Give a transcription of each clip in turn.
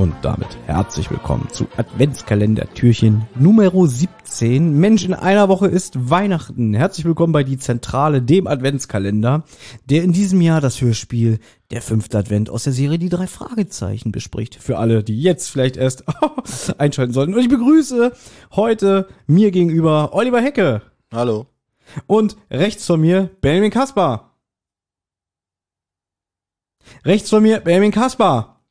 und damit herzlich willkommen zu Adventskalender Türchen Numero 17. Mensch, in einer Woche ist Weihnachten. Herzlich willkommen bei die Zentrale, dem Adventskalender, der in diesem Jahr das Hörspiel Der fünfte Advent aus der Serie Die drei Fragezeichen bespricht. Für alle, die jetzt vielleicht erst einschalten sollten. Und ich begrüße heute mir gegenüber Oliver Hecke. Hallo. Und rechts von mir Benjamin Kaspar. Rechts von mir Benjamin Kaspar.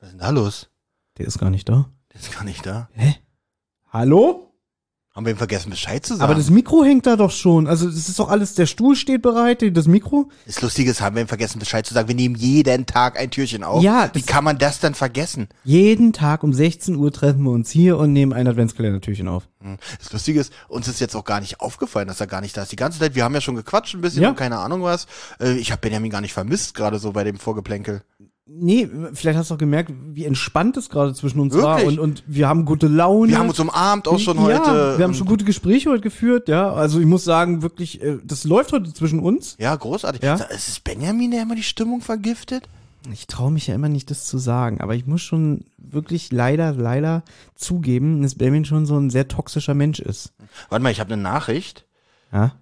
Was ist denn da los? Der ist gar nicht da. Der ist gar nicht da. Hä? Hallo? Haben wir ihm vergessen, Bescheid zu sagen? Aber das Mikro hängt da doch schon. Also das ist doch alles, der Stuhl steht bereit, das Mikro. das Lustige ist, haben wir ihm vergessen, Bescheid zu sagen. Wir nehmen jeden Tag ein Türchen auf. Ja, Wie kann man das dann vergessen? Jeden Tag um 16 Uhr treffen wir uns hier und nehmen ein Adventskalender-Türchen auf. Hm. Das Lustige ist, uns ist jetzt auch gar nicht aufgefallen, dass er gar nicht da ist. Die ganze Zeit, wir haben ja schon gequatscht ein bisschen Ja. und keine Ahnung was. Äh, Ich habe Benjamin gar nicht vermisst, gerade so bei dem Vorgeplänkel. Nee, vielleicht hast du auch gemerkt, wie entspannt es gerade zwischen uns war Wirklich? und, und wir haben gute Laune. Wir haben uns umarmt auch schon ja, heute. Wir haben schon gute Gespräche heute geführt, ja. Also ich muss sagen, wirklich, äh, das läuft heute zwischen uns. Ja, großartig. Ja. Ist es Benjamin, der immer die Stimmung vergiftet? Ich traue mich ja immer nicht, das zu sagen, aber ich muss schon wirklich leider, leider zugeben, dass Benjamin schon so ein sehr toxischer Mensch ist. Warte mal, ich habe eine Nachricht. Ja,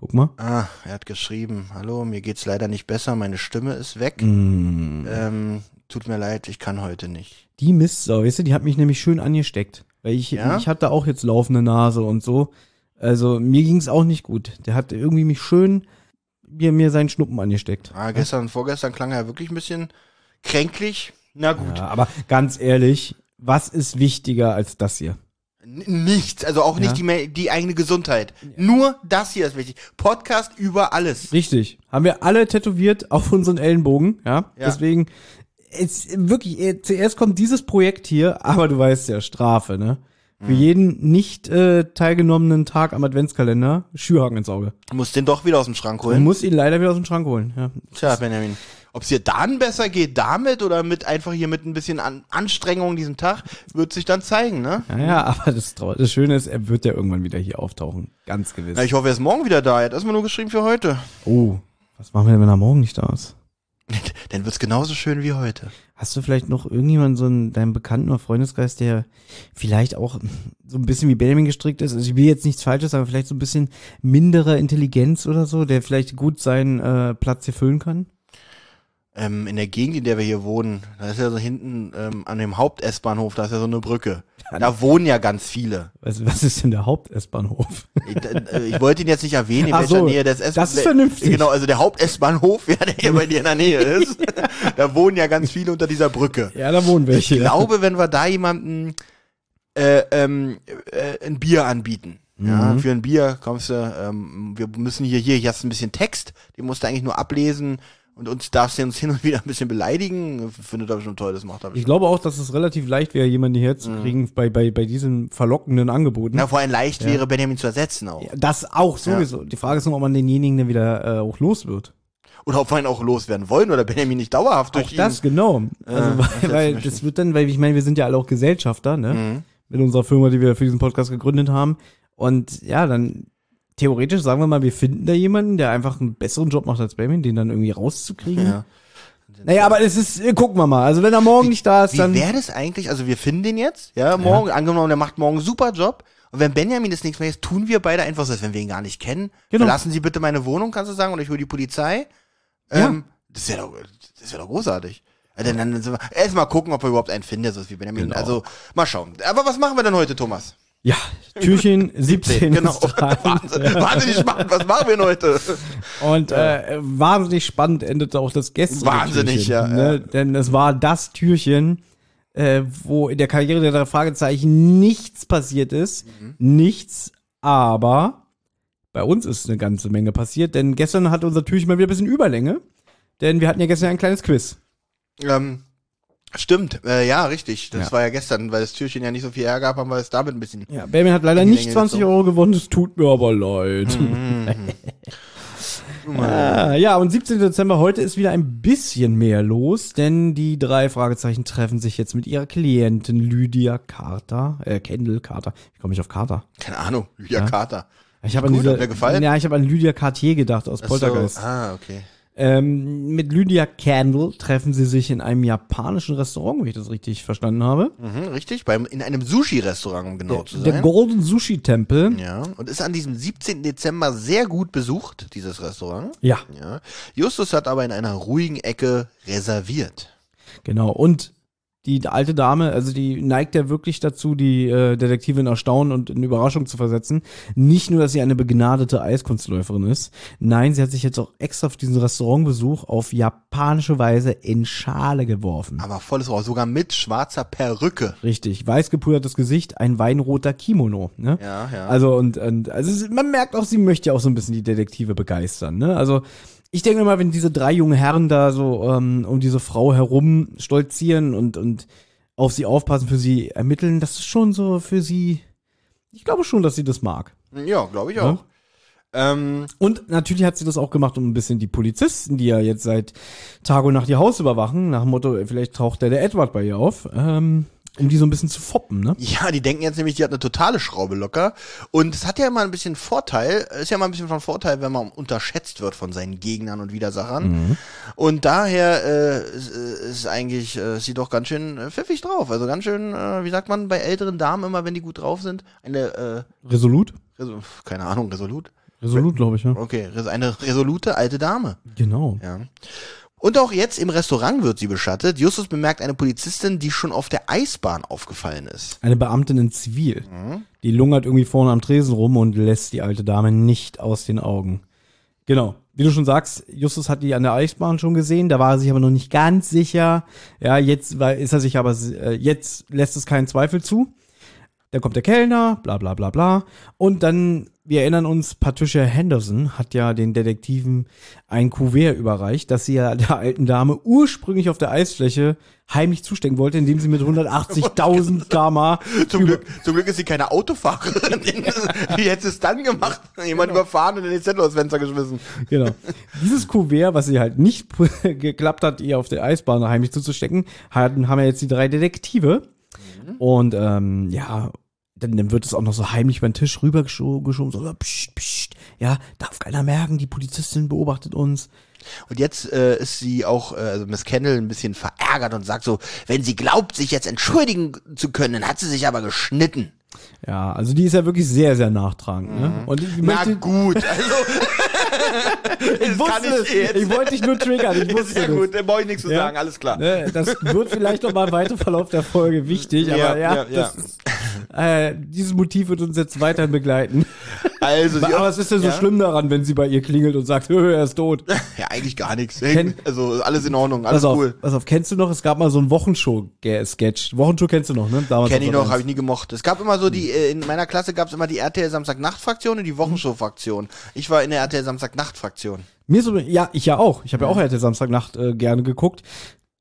guck mal. Ah, er hat geschrieben, hallo, mir geht's leider nicht besser, meine Stimme ist weg. Mm. Ähm, tut mir leid, ich kann heute nicht. Die Mistsau, weißt du, die hat mich nämlich schön angesteckt. Weil ich, Ja? ich hatte auch jetzt laufende Nase und so. Also mir ging's auch nicht gut. Der hat irgendwie mich schön mir, mir seinen Schnuppen angesteckt. Ah, gestern und vorgestern klang er wirklich ein bisschen kränklich. Na gut. Ja, aber ganz ehrlich, was ist wichtiger als das hier? Nichts, also auch Ja. nicht die, me- die eigene Gesundheit. Nur das hier ist wichtig. Podcast über alles. Richtig. Haben wir alle tätowiert auf unseren Ellenbogen, ja? Ja. Deswegen, es, wirklich, äh, zuerst kommt dieses Projekt hier, aber du weißt ja, Strafe, ne? Für jeden nicht äh, teilgenommenen Tag am Adventskalender, Schürhaken ins Auge. Muss den doch wieder aus dem Schrank holen. muss ihn leider wieder aus dem Schrank holen, ja. Tja, Benjamin. Ob es dir dann besser geht damit oder mit einfach hier mit ein bisschen An Anstrengung diesen Tag, wird sich dann zeigen, ne? Ja, ja, aber das, das Schöne ist, er wird ja irgendwann wieder hier auftauchen. Ganz gewiss. Na, ich hoffe, er ist morgen wieder da. Er hat erstmal nur geschrieben für heute. oh, was machen wir denn, wenn er morgen nicht da ist? Dann wird's genauso schön wie heute. Hast du vielleicht noch irgendjemanden, so in deinem Bekannten- oder Freundeskreis, der vielleicht auch so ein bisschen wie Benjamin gestrickt ist? Also ich will jetzt nichts Falsches, aber vielleicht so ein bisschen mindere Intelligenz oder so, der vielleicht gut seinen äh, Platz hier füllen kann? Ähm, in der Gegend, in der wir hier wohnen, da ist ja so hinten ähm, an dem Haupt-S-Bahnhof, da ist ja so eine Brücke. Da wohnen ja ganz viele. Was, was ist denn der Haupt-S-Bahnhof? Ich, äh, ich wollte ihn jetzt nicht erwähnen, in welcher so, Nähe des S das ist vernünftig. Genau, also der Haupt-S-Bahnhof, ja, der hier bei dir in der Nähe ist. da wohnen ja ganz viele unter dieser Brücke. Ja, da wohnen welche. Ich glaube, wenn wir da jemanden äh, ähm, äh, ein Bier anbieten. Ja, Mhm. für ein Bier kommst du, ähm, wir müssen hier, hier, hier hast du ein bisschen Text, den musst du eigentlich nur ablesen und uns darfst du uns hin und wieder ein bisschen beleidigen. Findet er bestimmt toll, das macht er Ich bestimmt. glaube auch, dass es relativ leicht wäre, jemanden hierher zu kriegen bei, bei, bei diesen verlockenden Angeboten. Na, vor allem leicht wäre Benjamin zu ersetzen auch. Ja, das auch sowieso. Die Frage ist nur, ob man denjenigen dann wieder äh, auch los wird. Oder ob wir ihn auch loswerden wollen oder Benjamin nicht dauerhaft durch Auch das, ihn. genau. Also, das weil, weil möchte das wird dann, weil ich meine, wir sind ja alle auch Gesellschafter, ne? Mhm. Mit unserer Firma, die wir für diesen Podcast gegründet haben. Und ja, dann theoretisch sagen wir mal, wir finden da jemanden, der einfach einen besseren Job macht als Benjamin, den dann irgendwie rauszukriegen. Ja. Naja, aber es ist, äh, gucken wir mal. Also wenn er morgen nicht da ist, Wie dann. wäre das eigentlich? Also wir finden den jetzt, ja, morgen, angenommen, der macht morgen einen super Job. Und wenn Benjamin das nächste Mal ist, tun wir beide einfach so, als wenn wir ihn gar nicht kennen. Genau. Verlassen Sie bitte meine Wohnung, kannst du sagen, oder ich hole die Polizei. Ja. Ähm, das wäre doch, das wäre doch großartig. Ja, Dann, dann sind wir, erst mal gucken, ob wir überhaupt einen finden, der so ist wie Benjamin. Genau. Also, mal schauen. Aber was machen wir denn heute, Thomas? Ja, Türchen 17 genau. Wahnsinn, wahnsinnig spannend. Was machen wir denn heute? Und äh, wahnsinnig spannend endete auch das gestrige Wahnsinnig, Türchen, ja, Ne? ja. Denn es war das Türchen, äh, wo in der Karriere der drei Fragezeichen nichts passiert ist. Mhm. Nichts, aber bei uns ist eine ganze Menge passiert, denn gestern hat unser Türchen mal wieder ein bisschen Überlänge. Denn wir hatten ja gestern ein kleines Quiz. Ähm, stimmt, äh, ja, richtig. Das Ja. war ja gestern, weil das Türchen ja nicht so viel Ärger gab, haben wir es damit ein bisschen. Ja, Benjamin hat leider nicht Länge 20 gezogen. Euro gewonnen, es tut mir aber leid. Ah, ja, und 17. Dezember, heute ist wieder ein bisschen mehr los, denn die drei Fragezeichen treffen sich jetzt mit ihrer Klientin Lydia Carter, äh, Kendall Carter. Ich komme nicht auf Carter. Keine Ahnung, Lydia Ja. Carter. Ich habe an diese, hat mir gefallen. ja, ich habe an Lydia Cartier gedacht aus Ach Poltergeist. So, ah, okay. Ähm, mit Lydia Candle treffen sie sich in einem japanischen Restaurant, wenn ich das richtig verstanden habe. Mhm, richtig, beim, in einem Sushi-Restaurant, um genau zu Der sein. Golden Sushi Tempel. Ja, und ist an diesem 17. Dezember sehr gut besucht, dieses Restaurant. Ja, Ja. Justus hat aber in einer ruhigen Ecke reserviert. genau. Und die alte Dame, also die neigt ja wirklich dazu, die äh, Detektive in Erstaunen und in Überraschung zu versetzen. Nicht nur, dass sie eine begnadete Eiskunstläuferin ist, nein, sie hat sich jetzt auch extra für diesen Restaurantbesuch auf japanische Weise in Schale geworfen. Aber volles Rohr, sogar mit schwarzer Perücke. Richtig, weiß gepudertes Gesicht, ein weinroter Kimono. Ne? Ja, ja. Also und, und also man merkt auch, sie möchte ja auch so ein bisschen die Detektive begeistern. Ne? Also ich denke mal, wenn diese drei jungen Herren da so ähm, um diese Frau herum stolzieren und und auf sie aufpassen, für sie ermitteln, das ist schon so für sie. Ich glaube schon, dass sie das mag. ja, glaube ich auch. Ähm, Und natürlich hat sie das auch gemacht, um ein bisschen die Polizisten, die ja jetzt seit Tag und Nacht ihr Haus überwachen, nach dem Motto, vielleicht taucht der, der Edward bei ihr auf, ähm, um die so ein bisschen zu foppen, ne? ja, die denken jetzt nämlich, die hat eine totale Schraube locker. Und es hat ja immer ein bisschen Vorteil, ist ja mal ein bisschen von Vorteil, wenn man unterschätzt wird von seinen Gegnern und Widersachern. Und daher äh, ist, ist eigentlich, äh, sie doch ganz schön äh, pfiffig drauf. Also ganz schön, äh, wie sagt man bei älteren Damen immer, wenn die gut drauf sind? Eine, Resolut? äh, Reso keine Ahnung, resolut? Resolut, glaube ich, ja. Okay, eine resolute alte Dame. Genau. Ja. Und auch jetzt im Restaurant wird sie beschattet. Justus bemerkt eine Polizistin, die schon auf der Eisbahn aufgefallen ist. Eine Beamtin in Zivil. Die lungert irgendwie vorne am Tresen rum und lässt die alte Dame nicht aus den Augen. Genau. Wie du schon sagst, Justus hat die an der Eisbahn schon gesehen, da war er sich aber noch nicht ganz sicher. Ja, jetzt ist er sich aber, äh, jetzt lässt es keinen Zweifel zu. Dann kommt der Kellner, bla bla bla bla. Und dann, wir erinnern uns, Patricia Henderson hat ja den Detektiven ein Kuvert überreicht, das sie ja der alten Dame ursprünglich auf der Eisfläche heimlich zustecken wollte, indem sie mit 180.000 km Zum Glück, zum Glück ist sie keine Autofahrerin. Wie hätte es dann gemacht? Jemand überfahren und in den Zettel aus Fenster geschmissen. Genau. Dieses Kuvert, was sie halt nicht geklappt hat, ihr auf der Eisbahn heimlich zuzustecken, haben ja jetzt die drei Detektive. Und ähm, ja, dann, dann wird es auch noch so heimlich über den Tisch rübergeschoben, so pst, pst, ja, darf keiner merken, die Polizistin beobachtet uns. Und jetzt äh, ist sie auch, äh, also Miss Kendall, ein bisschen verärgert und sagt so, wenn sie glaubt, sich jetzt entschuldigen zu können, hat sie sich aber geschnitten. Ja, also die ist ja wirklich sehr, sehr nachtragend. Ne? Und ich Na möchte, gut, also ich, wusste ich es. ich wollte dich nur triggern, ich wusste sehr das. gut, da brauche ich nichts zu Ja. sagen, alles klar. Ne, das wird vielleicht noch mal im weiteren Verlauf der Folge wichtig, aber ja, das Ist, äh, dieses Motiv wird uns jetzt weiterhin begleiten. Also, sie Aber was ist denn so ja? schlimm daran, wenn sie bei ihr klingelt und sagt, er ist tot? Ja, eigentlich gar nichts. Kenn- Also alles in Ordnung, alles Pass auf, cool. pass auf, kennst du noch, es gab mal so einen Wochenshow-Sketch. Wochenshow kennst du noch, ne? Damals Kenn ich auf noch, habe ich nie gemocht. Es gab immer so die, äh, in meiner Klasse gab es immer die RTL Samstagnacht-Fraktion und die Wochenshow-Fraktion. Ich war in der RTL Samstagnacht-Fraktion. Mir so, ja, ich ja auch. Ich habe ja auch RTL Samstagnacht äh, gerne geguckt.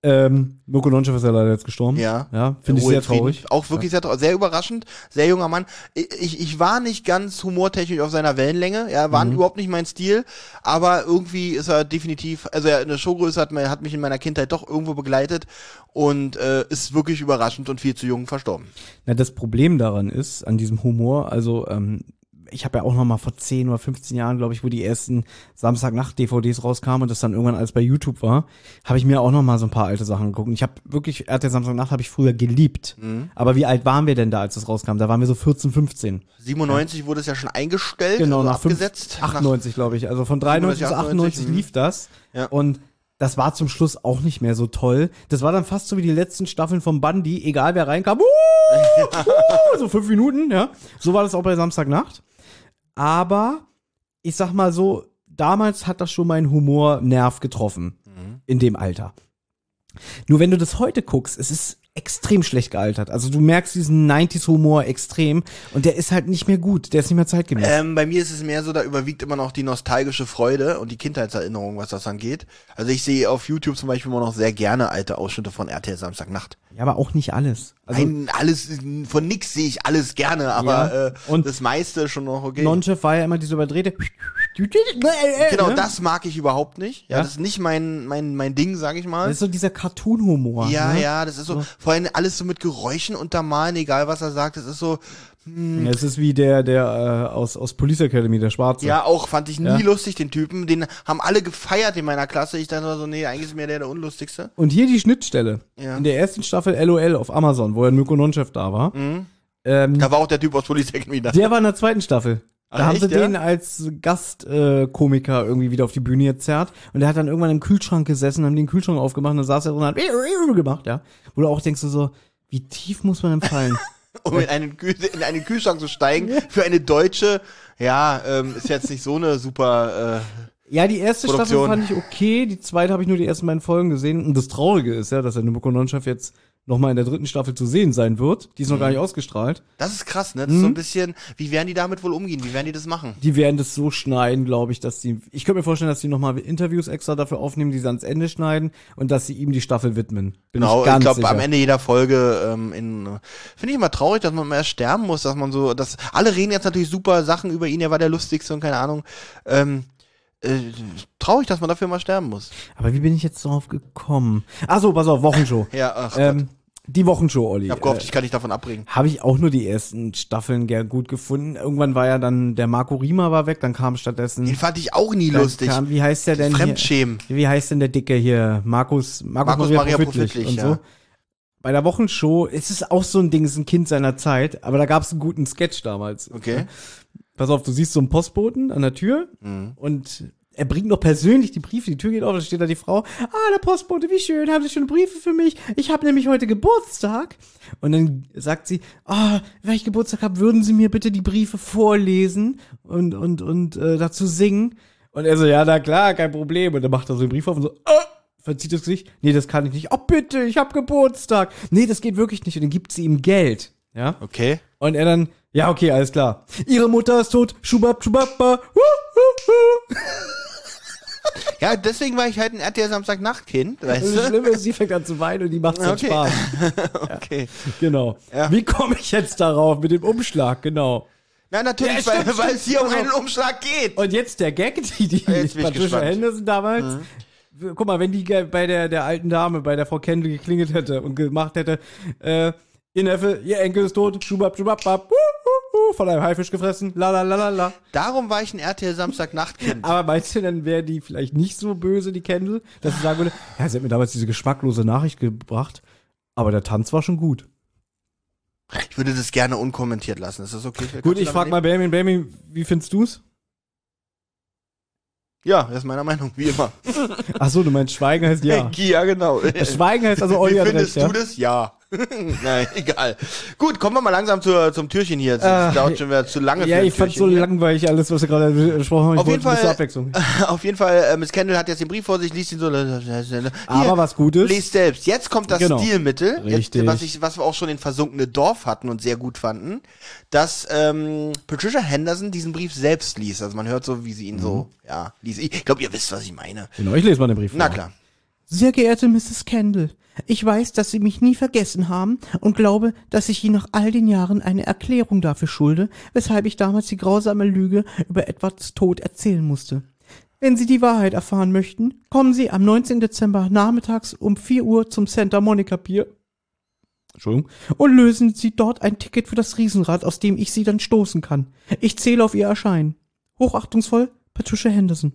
Ähm, Mirko Nonchev ist ja leider jetzt gestorben. Ja. Ja, finde ich sehr traurig. Auch wirklich sehr traurig. Sehr überraschend. Sehr junger Mann. Ich, ich, war nicht ganz humortechnisch auf seiner Wellenlänge. Er war Mhm. überhaupt nicht mein Stil. Aber irgendwie ist er definitiv, also er, eine Showgröße hat, hat mich in meiner Kindheit doch irgendwo begleitet und äh, ist wirklich überraschend und viel zu jung verstorben. Na, das Problem daran ist, an diesem Humor, also ähm, ich habe ja auch noch mal vor 10 oder 15 Jahren, glaube ich, wo die ersten Samstagnacht-DVDs rauskamen und das dann irgendwann alles bei YouTube war, habe ich mir auch noch mal so ein paar alte Sachen geguckt. Und ich habe wirklich, RTL Samstagnacht habe ich früher geliebt. Mhm. Aber wie alt waren wir denn da, als das rauskam? Da waren wir so 14, 15. 97 wurde es ja schon eingestellt, Genau, also nach abgesetzt. Nach- 98, glaube ich. Also von 93 bis 97, 98 mhm. lief das. Ja. Und das war zum Schluss auch nicht mehr so toll. Das war dann fast so wie die letzten Staffeln vom Bundy, egal wer reinkam. Uh, uh, so fünf Minuten, ja. So war das auch bei Samstagnacht. Aber ich sag mal so, damals hat das schon meinen Humornerv getroffen. In dem Alter. Nur wenn du das heute guckst, es ist extrem schlecht gealtert. Also du merkst diesen 90s-Humor extrem und der ist halt nicht mehr gut, der ist nicht mehr zeitgemäß. Ähm, bei mir ist es mehr so, da überwiegt immer noch die nostalgische Freude und die Kindheitserinnerung, was das angeht. Also ich sehe auf YouTube zum Beispiel immer noch sehr gerne alte Ausschnitte von RTL Samstagnacht. Ja, aber auch nicht alles. Also Nein, alles, von nix sehe ich alles gerne, aber Ja, äh, und das meiste schon noch okay. Nonchef war ja immer diese überdrehte. genau, ne? das mag ich überhaupt nicht. Ja, Ja? das ist nicht mein, mein, mein Ding, sag ich mal. Das ist so dieser Cartoon-Humor. Ja, ne? ja, das ist so, vor allem alles so mit Geräuschen untermalen, egal was er sagt, das ist so, Ja, Es ist wie der, der äh, aus, aus Police Academy, der Schwarze. Ja, auch fand ich nie Ja. lustig, den Typen. Den haben alle gefeiert in meiner Klasse. Ich dachte so, nee, eigentlich ist mir der der unlustigste. Und hier die Schnittstelle. Ja. In der ersten Staffel LOL auf Amazon, wo ja Mirko Nonchef da war. Mhm. Ähm, Da war auch der Typ aus Police Academy da. der war in der zweiten Staffel. Da Ach, haben sie ja? den als Gastkomiker äh, Komiker irgendwie wieder auf die Bühne gezerrt. Und der hat dann irgendwann im Kühlschrank gesessen, haben den Kühlschrank aufgemacht und dann saß er drin und hat gemacht, ja. Wo du auch denkst du so, wie tief muss man denn fallen? um in einen, Kühl in einen Kühlschrank zu steigen. Für eine Deutsche, ja, ähm, ist jetzt nicht so eine super. Äh, Ja, die erste Produktion. Staffel fand ich okay, die zweite habe ich nur die ersten beiden Folgen gesehen. Und das Traurige ist ja, dass der Nonchef jetzt nochmal in der dritten Staffel zu sehen sein wird. Die ist noch Mhm. gar nicht ausgestrahlt. das ist krass, ne? Das Mhm. ist so ein bisschen. Wie werden die damit wohl umgehen? Wie werden die das machen? Die werden das so schneiden, glaube ich, dass die. Ich könnte mir vorstellen, dass die nochmal Interviews extra dafür aufnehmen, die sie ans Ende schneiden und dass sie ihm die Staffel widmen. Bin Genau, ich ich, glaube, am Ende jeder Folge ähm, in finde ich immer traurig, dass man mal erst sterben muss, dass man so, dass alle reden jetzt natürlich super Sachen über ihn, er war der lustigste und keine Ahnung. Ähm, äh, traurig, dass man dafür mal sterben muss. Aber wie bin ich jetzt drauf gekommen? Ach so, pass auf, Wochenshow. Ja, ach Gott. Die Wochenshow, Olli. ich hab gehofft, ich kann dich davon abbringen. Habe ich auch nur die ersten Staffeln gern gut gefunden. Irgendwann war ja dann der Marco Riemer war weg, dann kam stattdessen. Den fand ich auch nie lustig. Kam, wie heißt der denn? Hier? Fremdschämen. Wie heißt denn der Dicke hier? Markus, Markus, Markus Maria, Maria Profitlich, Profitlich, und ja. so. Bei der Wochenshow ist es auch so ein Ding, ist ein Kind seiner Zeit, aber da gab es einen guten Sketch damals. Okay. Pass auf, du siehst so einen Postboten an der Tür Mhm. und er bringt noch persönlich die Briefe, die Tür geht auf, da steht da die Frau, ah, der Postbote, wie schön, haben Sie schon Briefe für mich? Ich habe nämlich heute Geburtstag. Und dann sagt sie, ah, wenn ich Geburtstag habe, würden Sie mir bitte die Briefe vorlesen und, und, und äh, dazu singen? Und er so, ja, na klar, kein Problem. Und dann macht er so den Brief auf und so, ah, verzieht das Gesicht, nee, das kann ich nicht. Oh, bitte, ich habe Geburtstag. Nee, das geht wirklich nicht. Und dann gibt sie ihm Geld, ja. Okay. Und er dann, ja, okay, alles klar. Ihre Mutter ist tot, schubab, schubabba, hu, hu, hu. Ja, deswegen war ich halt ein RTL Samstagnachtkind, Das weißt du? Schlimme ist, sie fängt an zu weinen und die macht so Okay. Spaß. Okay. Genau. Ja. Wie komme ich jetzt darauf mit dem Umschlag? Genau. Na, natürlich, Ja, weil, stimmt, weil es hier um auf. einen Umschlag geht. Und jetzt der Gag, die, die Patricia. Mhm. Henderson damals. Guck mal, wenn die bei der, der alten Dame, bei der Frau Kendall geklingelt hätte und gemacht hätte, äh, ihr Neffe, ihr Enkel ist tot, schubab, schubab, bab, hu, von einem Haifisch gefressen, la la la la la. Darum war ich ein RTL Samstagnachtkind. Aber meinst du, dann wäre die vielleicht nicht so böse, die Kendall, dass sie sagen würde, ja, sie hat mir damals diese geschmacklose Nachricht gebracht, aber der Tanz war schon gut. Ich würde das gerne unkommentiert lassen. Ist das okay? Gut, Kannst du ich frag damit mal Benjamin, Benjamin, wie findest du's? Ja, das ist meiner Meinung, wie immer. Ach so, du meinst Schweigen heißt ja. ja genau. Schweigen heißt also Olli Wie findest recht, ja. du das? Ja. Nein, egal. Gut, kommen wir mal langsam zur, zum Türchen hier. Es Ah, dauert schon wieder zu lange Ja, ich fand so hier. langweilig alles, was du gerade besprochen. Ich Auf jeden Fall- Abwechslung. Auf jeden Fall, äh, Miss Kendall hat jetzt den Brief vor sich, liest ihn so. Hier, Aber was Gutes. Lest selbst. Jetzt kommt das Genau. Stilmittel. Jetzt, was, ich, was wir auch schon in Versunkene Dorf hatten und sehr gut fanden, dass ähm, Patricia Henderson diesen Brief selbst liest. Also man hört so, wie sie ihn so, Mhm. ja, liest. Ich glaube, ihr wisst, was ich meine. Genau, ich lese mal den Brief Na vor. klar. Sehr geehrte Mrs. Kendall, ich weiß, dass Sie mich nie vergessen haben und glaube, dass ich Ihnen nach all den Jahren eine Erklärung dafür schulde, weshalb ich damals die grausame Lüge über Edwards Tod erzählen musste. Wenn Sie die Wahrheit erfahren möchten, kommen Sie am 19. Dezember nachmittags um 4 Uhr zum Santa Monica Pier Entschuldigung, und lösen Sie dort ein Ticket für das Riesenrad, aus dem ich Sie dann stoßen kann. Ich zähle auf Ihr Erscheinen. Hochachtungsvoll, Patricia Henderson.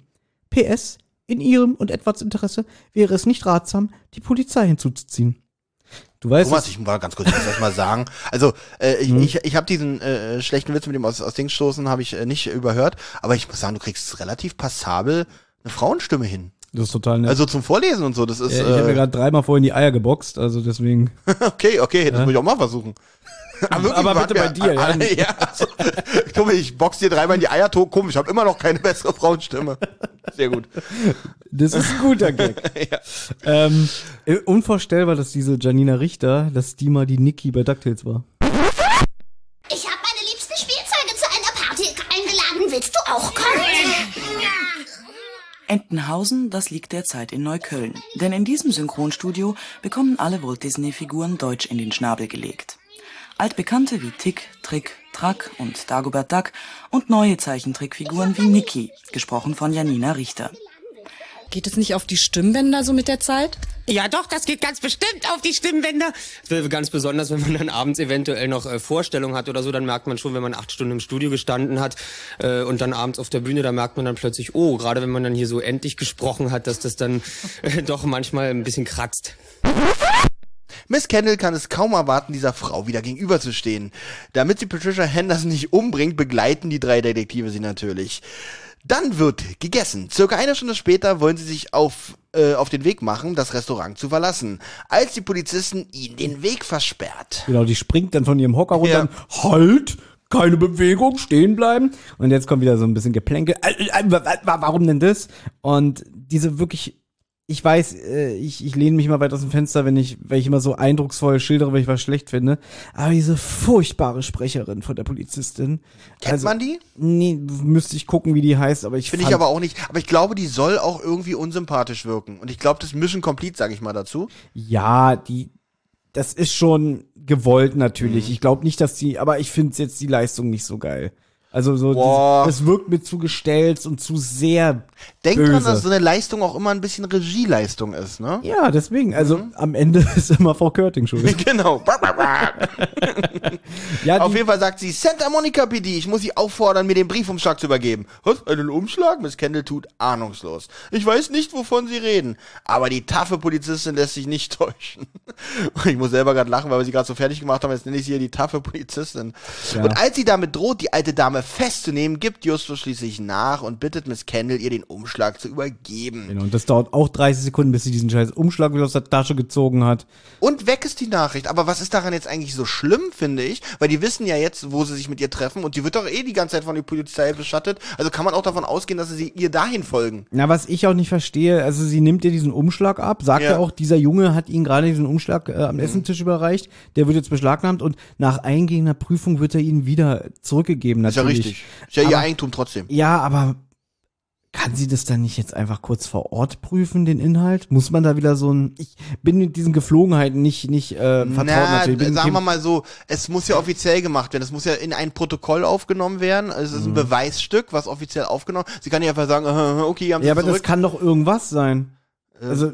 PS, in Ihrem und Edwards Interesse wäre es nicht ratsam, die Polizei hinzuzuziehen. Du weißt, Thomas, ich muss ganz kurz was erst mal sagen. Also, äh, ich, Mhm. ich, ich habe diesen äh, schlechten Witz mit dem aus, aus Dings stoßen, habe ich äh, nicht überhört, aber ich muss sagen, du kriegst relativ passabel eine Frauenstimme hin. Das ist total nett. Also zum Vorlesen und so, das ist äh, ich habe mir äh, gerade dreimal vorhin die Eier geboxt, also deswegen. okay, okay, das muss ich auch mal versuchen. Aber, Aber warte bitte bei dir, ja. Ah, ja also, guck mal, ich box dir dreimal in die Eier, komisch, ich habe immer noch keine bessere Frauenstimme. Sehr gut. Das ist ein guter Gag. Ja. ähm, äh, unvorstellbar, dass diese Janina Richter, dass die mal die Niki bei DuckTales war. Ich habe meine liebsten Spielzeuge zu einer Party eingeladen. Willst du auch kommen? Entenhausen, das liegt derzeit in Neukölln. Denn in diesem Synchronstudio bekommen alle Walt Disney-Figuren Deutsch in den Schnabel gelegt. Altbekannte wie Tick, Trick, Track und Dagobert Duck und neue Zeichentrickfiguren wie Niki, gesprochen von Janina Richter. Geht es nicht auf die Stimmbänder so mit der Zeit? Ja, doch, das geht ganz bestimmt auf die Stimmbänder. Ganz besonders, wenn man dann abends eventuell noch äh, Vorstellung hat oder so, dann merkt man schon, wenn man acht Stunden im Studio gestanden hat äh, und dann abends auf der Bühne, da merkt man dann plötzlich, oh, gerade wenn man dann hier so endlich gesprochen hat, dass das dann äh, doch manchmal ein bisschen kratzt. Miss Kendall kann es kaum erwarten, dieser Frau wieder gegenüberzustehen. Damit sie Patricia Henderson nicht umbringt, begleiten die drei Detektive sie natürlich. Dann wird gegessen. Circa eine Stunde später wollen sie sich auf, äh, auf den Weg machen, das Restaurant zu verlassen, als die Polizisten ihnen den Weg versperrt. Genau, die springt dann von ihrem Hocker runter Ja. und halt, keine Bewegung, stehen bleiben. Und jetzt kommt wieder so ein bisschen Geplänkel. Äh, äh, äh, wa- wa- Warum denn das? Und diese wirklich, ich weiß, äh, ich, ich lehne mich mal weit aus dem Fenster, wenn ich, weil ich immer so eindrucksvoll schildere, wenn ich was schlecht finde. Aber diese furchtbare Sprecherin von der Polizistin. Kennt man die? Nee, müsste ich gucken, wie die heißt, aber ich Finde ich aber auch nicht. Aber ich glaube, die soll auch irgendwie unsympathisch wirken. Und ich glaube, das Mission Complete, sage ich mal dazu. Ja, die, das ist schon gewollt Mhm. natürlich. Ich glaube nicht, dass die, aber ich finde jetzt die Leistung nicht so geil. Also so, das, das wirkt mir zu gestellt und zu sehr Denk böse. dran, dass so eine Leistung auch immer ein bisschen Regieleistung ist, ne? ja, deswegen. Also Mhm. am Ende ist immer Frau Körting schuld. Genau. ja, Auf jeden Fall sagt sie, Santa Monica PD, ich muss Sie auffordern, mir den Briefumschlag zu übergeben. Was? Einen Umschlag? Miss Kendall tut ahnungslos. Ich weiß nicht, wovon Sie reden. Aber die taffe Polizistin lässt sich nicht täuschen. Ich muss selber gerade lachen, weil wir sie gerade so fertig gemacht haben. Jetzt nenne ich sie hier die taffe Polizistin. Ja. Und als sie damit droht, die alte Dame festzunehmen, gibt Justus schließlich nach und bittet Miss Kendall, ihr den Umschlag zu übergeben. genau, und das dauert auch 30 Sekunden, bis sie diesen scheiß Umschlag wieder aus der Tasche gezogen hat. Und weg ist die Nachricht. Aber was ist daran jetzt eigentlich so schlimm, finde ich? Weil die wissen ja jetzt, wo sie sich mit ihr treffen und die wird doch eh die ganze Zeit von der Polizei beschattet. Also kann man auch davon ausgehen, dass sie ihr dahin folgen. Na, was ich auch nicht verstehe, also sie nimmt ihr diesen Umschlag ab, sagt ja, Ja. auch, dieser Junge hat ihnen gerade diesen Umschlag äh, am Essentisch überreicht, der wird jetzt beschlagnahmt und nach eingehender Prüfung wird er ihnen wieder zurückgegeben. Ist ja Natürlich. richtig. Ist ja ihr Aber- Eigentum trotzdem. Ja, aber kann sie das dann nicht jetzt einfach kurz vor Ort prüfen, den Inhalt? Muss man da wieder so ein, ich bin mit diesen Geflogenheiten nicht, nicht äh, vertraut Na, natürlich. Bin sagen wir mal so, es muss ja offiziell gemacht werden. Es muss ja in ein Protokoll aufgenommen werden. Es ist ein Mhm. Beweisstück, was offiziell aufgenommen. Sie kann ja einfach sagen, okay, haben Sie ja, aber das zurück. kann doch irgendwas sein. Äh, Also,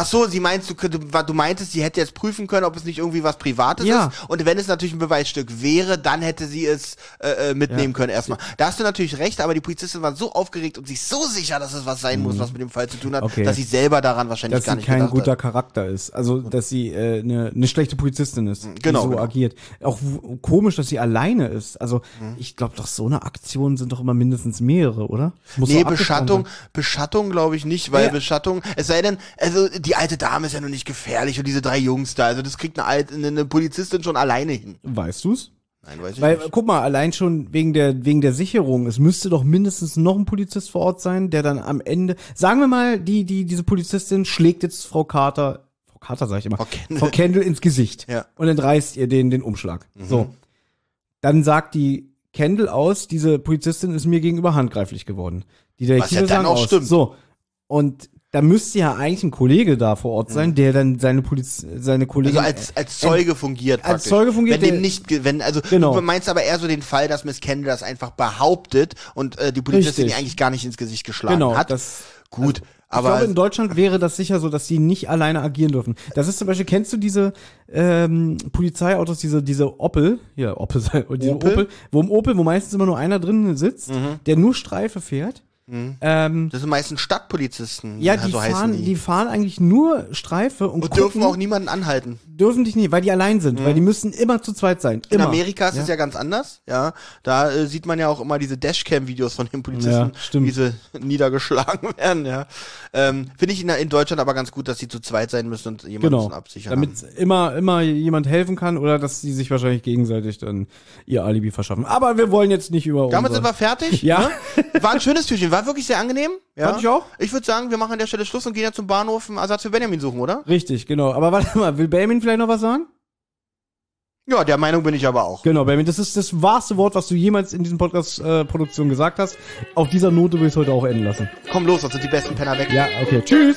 Ach so, sie meinst, du, du meintest, sie hätte jetzt prüfen können, ob es nicht irgendwie was Privates Ja. ist. Und wenn es natürlich ein Beweisstück wäre, dann hätte sie es äh, äh, mitnehmen Ja. können erstmal. Da hast du natürlich recht, aber die Polizistin war so aufgeregt und sich so sicher, dass es was sein muss, was mit dem Fall zu tun hat, Mhm. Okay. dass sie selber daran wahrscheinlich dass gar sie nicht kein gedacht guter hat. Charakter ist. Also, dass sie eine äh, ne ne schlechte Polizistin ist, Genau, die so genau. agiert. Auch komisch, dass sie alleine ist. Also, Mhm. ich glaube doch, so eine Aktion sind doch immer mindestens mehrere, oder? Muss Nee, Beschattung. Beschattung glaube ich nicht, weil Ja. Beschattung, es sei denn, also die alte Dame ist ja nur nicht gefährlich und diese drei Jungs da, also das kriegt eine, alte, eine, Polizistin schon alleine hin. Weißt du's? Nein, weiß ich Weil, nicht. guck mal, allein schon wegen der, wegen der Sicherung, es müsste doch mindestens noch ein Polizist vor Ort sein, der dann am Ende, sagen wir mal, die, die, diese Polizistin schlägt jetzt Frau Carter, Frau Carter sag ich immer, Frau Kendall. Frau Kendall ins Gesicht. Ja. Und dann reißt ihr den, den Umschlag. So. Dann sagt die Kendall aus, diese Polizistin ist mir gegenüber handgreiflich geworden. Die Detektive ja dann sagen auch aus. stimmt. So. Und da müsste ja eigentlich ein Kollege da vor Ort sein, der dann seine Poliz seine Kollegin Mhm. Also als, als Zeuge fungiert als praktisch. Zeuge fungiert, Wenn dem nicht, wenn, also Genau. du meinst aber eher so den Fall, dass Miss Kendall das einfach behauptet und äh, die Polizistin Richtig. die eigentlich gar nicht ins Gesicht geschlagen Genau, hat. das- Gut, Ich aber glaube, in Deutschland wäre das sicher so, dass die nicht alleine agieren dürfen. Das ist zum Beispiel, kennst du diese ähm, Polizeiautos, diese, diese Opel, ja, Opel, diese Opel? Opel? wo im Opel, wo meistens immer nur einer drin sitzt, der nur Streife fährt. Ähm, das sind meistens Stadtpolizisten. ja, die so heißen fahren, die. die. fahren eigentlich nur Streife und, und dürfen gucken- auch niemanden anhalten. dürfen dich nicht, weil die allein sind, weil die müssen immer zu zweit sein. In Immer. Amerika ist es ja ganz anders, ja. Da äh, sieht man ja auch immer diese Dashcam-Videos von den Polizisten, Ja, wie sie niedergeschlagen werden, ja. Ähm, Finde ich in, in Deutschland aber ganz gut, dass sie zu zweit sein müssen und jemanden Genau. absichern. Damit haben. immer, immer jemand helfen kann oder dass sie sich wahrscheinlich gegenseitig dann ihr Alibi verschaffen. Aber wir wollen jetzt nicht über Damit sind wir fertig. Ja. Ne? War ein schönes Türchen, war wirklich sehr angenehm. Ja. Fand ich auch. Ich würde sagen, wir machen an der Stelle Schluss und gehen ja zum Bahnhof einen Ersatz für Benjamin suchen, oder? Richtig, genau. Aber warte mal, will Benjamin vielleicht noch was sagen? Ja, der Meinung bin ich aber auch. Genau, Benjamin, das ist das wahrste Wort, was du jemals in diesem Podcast-Produktion gesagt hast. Auf dieser Note will ich es heute auch enden lassen. Komm los, das sind die besten Penner weg. Ja, okay. Tschüss.